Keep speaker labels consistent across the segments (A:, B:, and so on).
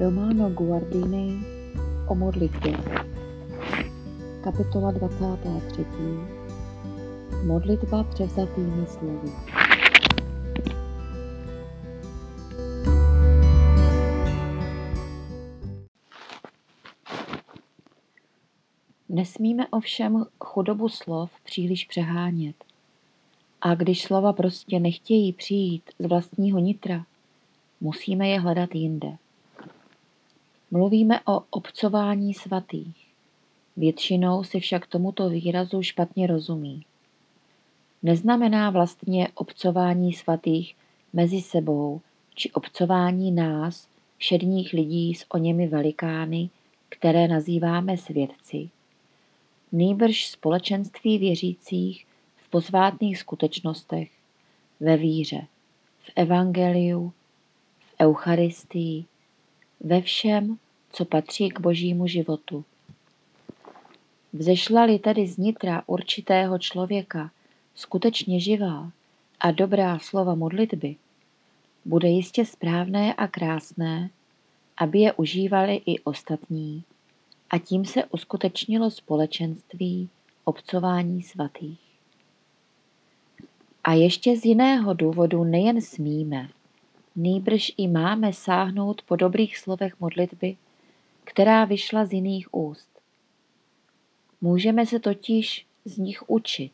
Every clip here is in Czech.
A: Romano Guardini o modlitbě. Kapitola 23. Modlitba převzatými slovy. Nesmíme ovšem chudobu slov příliš přehánět. A když slova prostě nechtějí přijít z vlastního nitra, musíme je hledat jinde. Mluvíme o obcování svatých. Většinou si však tomuto výrazu špatně rozumí. Neznamená vlastně obcování svatých mezi sebou či obcování nás, všedních lidí s oněmi velikány, které nazýváme svědci. Nýbrž společenství věřících v posvátných skutečnostech, ve víře, v evangeliu, v eucharistii, ve všem, co patří k božímu životu. Vzešla-li tedy z nitra určitého člověka skutečně živá a dobrá slova modlitby, bude jistě správné a krásné, aby je užívali i ostatní, a tím se uskutečnilo společenství obcování svatých. A ještě z jiného důvodu nejen smíme, nýbrž i máme sáhnout po dobrých slovech modlitby, která vyšla z jiných úst. Můžeme se totiž z nich učit.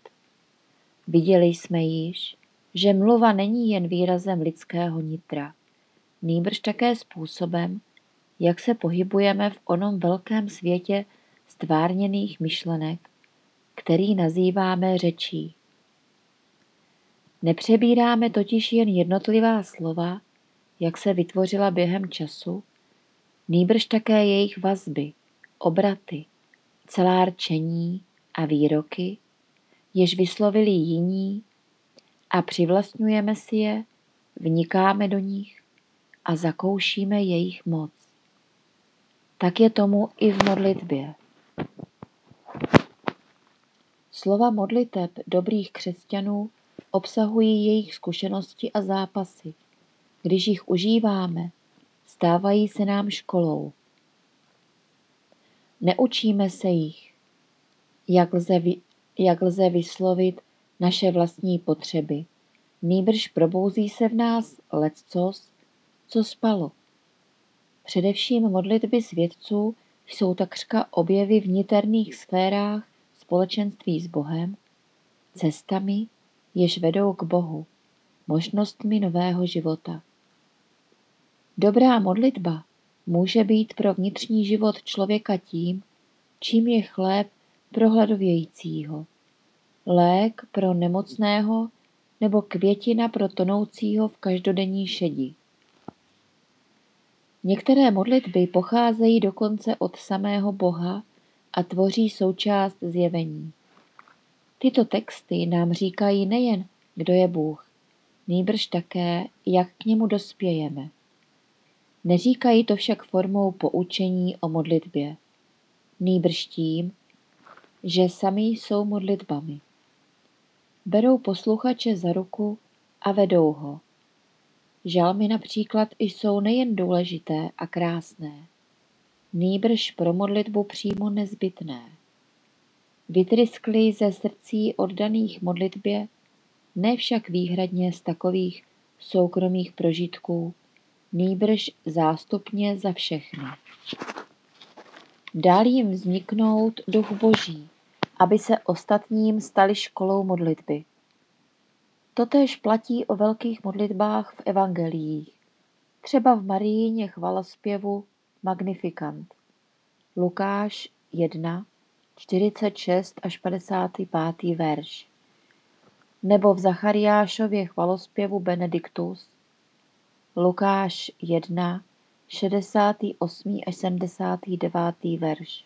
A: Viděli jsme již, že mluva není jen výrazem lidského nitra, nýbrž také způsobem, jak se pohybujeme v onom velkém světě stvárněných myšlenek, který nazýváme řečí. Nepřebíráme totiž jen jednotlivá slova, jak se vytvořila během času, nýbrž také jejich vazby, obraty, celá rčení a výroky, jež vyslovili jiní a přivlastňujeme si je, vnikáme do nich a zakoušíme jejich moc. Tak je tomu i v modlitbě. Slova modliteb dobrých křesťanů obsahují jejich zkušenosti a zápasy. Když jich užíváme, stávají se nám školou. Neučíme se jich, jak lze, vy, jak lze vyslovit naše vlastní potřeby. Nýbrž probouzí se v nás lecos, co spalo. Především modlitby svědců jsou takřka objevy v niterných sférách společenství s Bohem, cestami, jež vedou k Bohu, možnostmi nového života. Dobrá modlitba může být pro vnitřní život člověka tím, čím je chléb pro hladovějícího, lék pro nemocného nebo květina pro tonoucího v každodenní šedi. Některé modlitby pocházejí dokonce od samého Boha a tvoří součást zjevení. Tyto texty nám říkají nejen, kdo je Bůh, nýbrž také, jak k němu dospějeme. Neříkají to však formou poučení o modlitbě, nýbrž tím, že sami jsou modlitbami. Berou posluchače za ruku a vedou ho. Žalmy například jsou nejen důležité a krásné, nýbrž pro modlitbu přímo nezbytné. Vytryskly ze srdcí oddaných modlitbě, ne však výhradně z takových soukromých prožitků, nýbrž zástupně za všechny. Dál jim vzniknout duch boží, aby se ostatním stali školou modlitby. Totéž platí o velkých modlitbách v evangeliích, třeba v Marijíně chvalospěvu Magnifikant. Lukáš 1, 46 až 55. verš. Nebo v Zachariášově chvalospěvu Benediktus, Lukáš 1, 68. až 79. verš.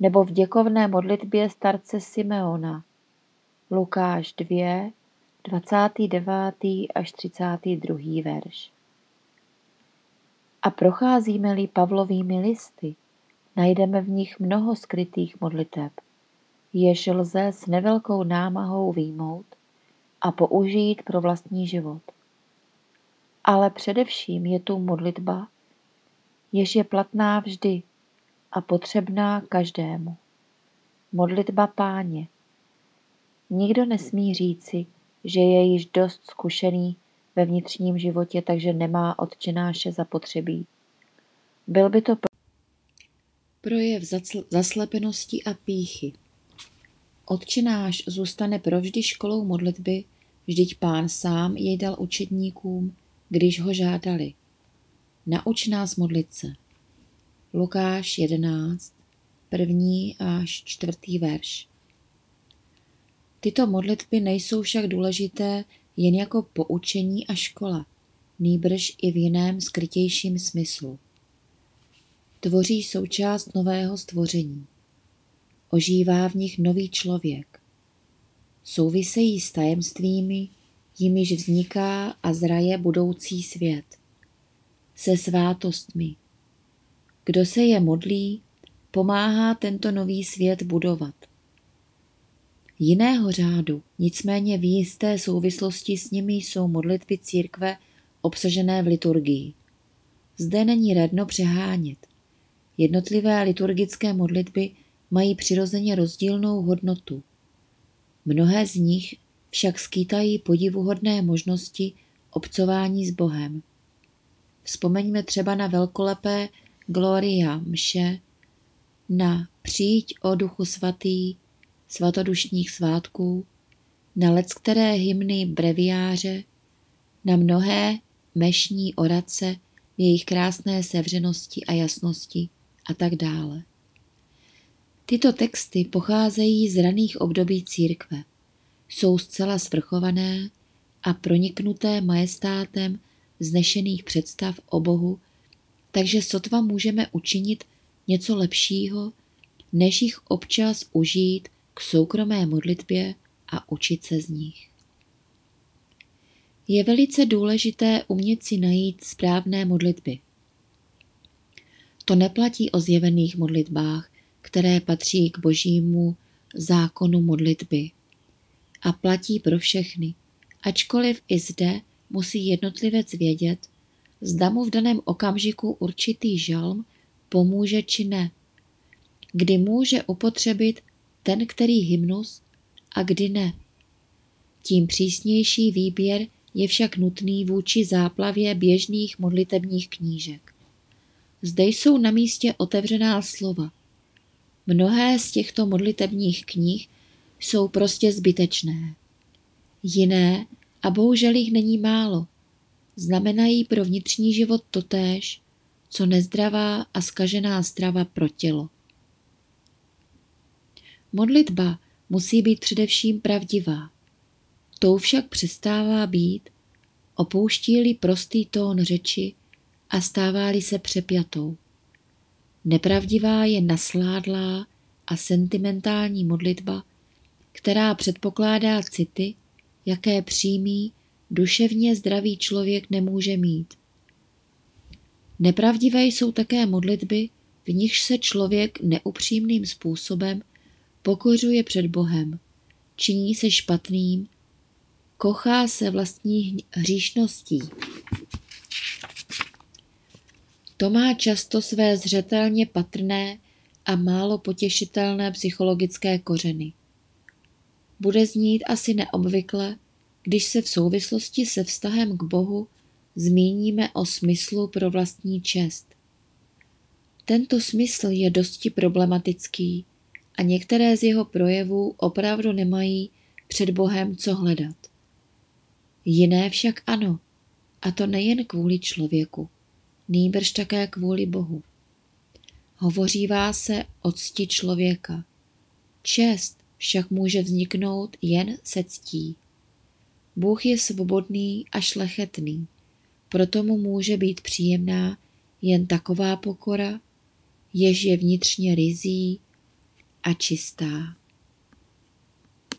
A: Nebo v děkovné modlitbě starce Simeona, Lukáš 2, 29. až 32. verš. A procházíme-li Pavlovými listy, najdeme v nich mnoho skrytých modliteb, jež lze s nevelkou námahou výjmout a použít pro vlastní život. Ale především je tu modlitba, jež je platná vždy a potřebná každému. Modlitba páně. Nikdo nesmí říci, že je již dost zkušený ve vnitřním životě, takže nemá odčenáše zapotřebí. Byl by to projev zaslepenosti a píchy. Odčenáš zůstane provždy školou modlitby, vždyť pán sám jej dal učedníkům, když ho žádali. Nauč nás modlit se. Lukáš 11, první až čtvrtý verš. Tyto modlitby nejsou však důležité jen jako poučení a škola, nýbrž i v jiném skrytějším smyslu. Tvoří součást nového stvoření. Ožívá v nich nový člověk. Souvisejí s tajemstvími, jimiž vzniká a zraje budoucí svět. Se svátostmi. Kdo se je modlí, pomáhá tento nový svět budovat. Jiného řádu, nicméně v jisté souvislosti s nimi jsou modlitby církve obsažené v liturgii. Zde není radno přehánět. Jednotlivé liturgické modlitby mají přirozeně rozdílnou hodnotu. Mnohé z nich však skýtají podivuhodné možnosti obcování s Bohem. Vzpomeňme třeba na velkolepé Gloria mše, na Přijď o duchu svatý, svatodušních svátků, na leckteré hymny breviáře, na mnohé mešní orace v jejich krásné sevřenosti a jasnosti a tak dále. Tyto texty pocházejí z raných období církve. Jsou zcela svrchované a proniknuté majestátem znešených představ o Bohu, takže sotva můžeme učinit něco lepšího, než jich občas užít k soukromé modlitbě a učit se z nich. Je velice důležité umět si najít správné modlitby. To neplatí o zjevených modlitbách, které patří k božímu zákonu modlitby. A platí pro všechny, ačkoliv i zde musí jednotlivec vědět, zda mu v daném okamžiku určitý žalm pomůže či ne, kdy může upotřebit ten který hymnus a kdy ne. Tím přísnější výběr je však nutný vůči záplavě běžných modlitebních knížek. Zde jsou na místě otevřená slova. Mnohé z těchto modlitebních knih jsou prostě zbytečné. Jiné, a bohužel jich není málo, znamenají pro vnitřní život totéž, co nezdravá a skažená strava pro tělo. Modlitba musí být především pravdivá. Tou však přestává být, opouští-li prostý tón řeči a stává-li se přepjatou. Nepravdivá je nasládlá a sentimentální modlitba, která předpokládá city, jaké přímý, duševně zdravý člověk nemůže mít. Nepravdivé jsou také modlitby, v nichž se člověk neupřímným způsobem pokořuje před Bohem, činí se špatným, kochá se vlastní hříšností. To má často své zřetelně patrné a málo potěšitelné psychologické kořeny. Bude znít asi neobvykle, když se v souvislosti se vztahem k Bohu zmíníme o smyslu pro vlastní čest. Tento smysl je dosti problematický a některé z jeho projevů opravdu nemají před Bohem co hledat. Jiné však ano, a to nejen kvůli člověku, nýbrž také kvůli Bohu. Hovořívá se o cti člověka. Čest však může vzniknout jen se ctí. Bůh je svobodný a šlechetný, proto mu může být příjemná jen taková pokora, jež je vnitřně rizí a čistá.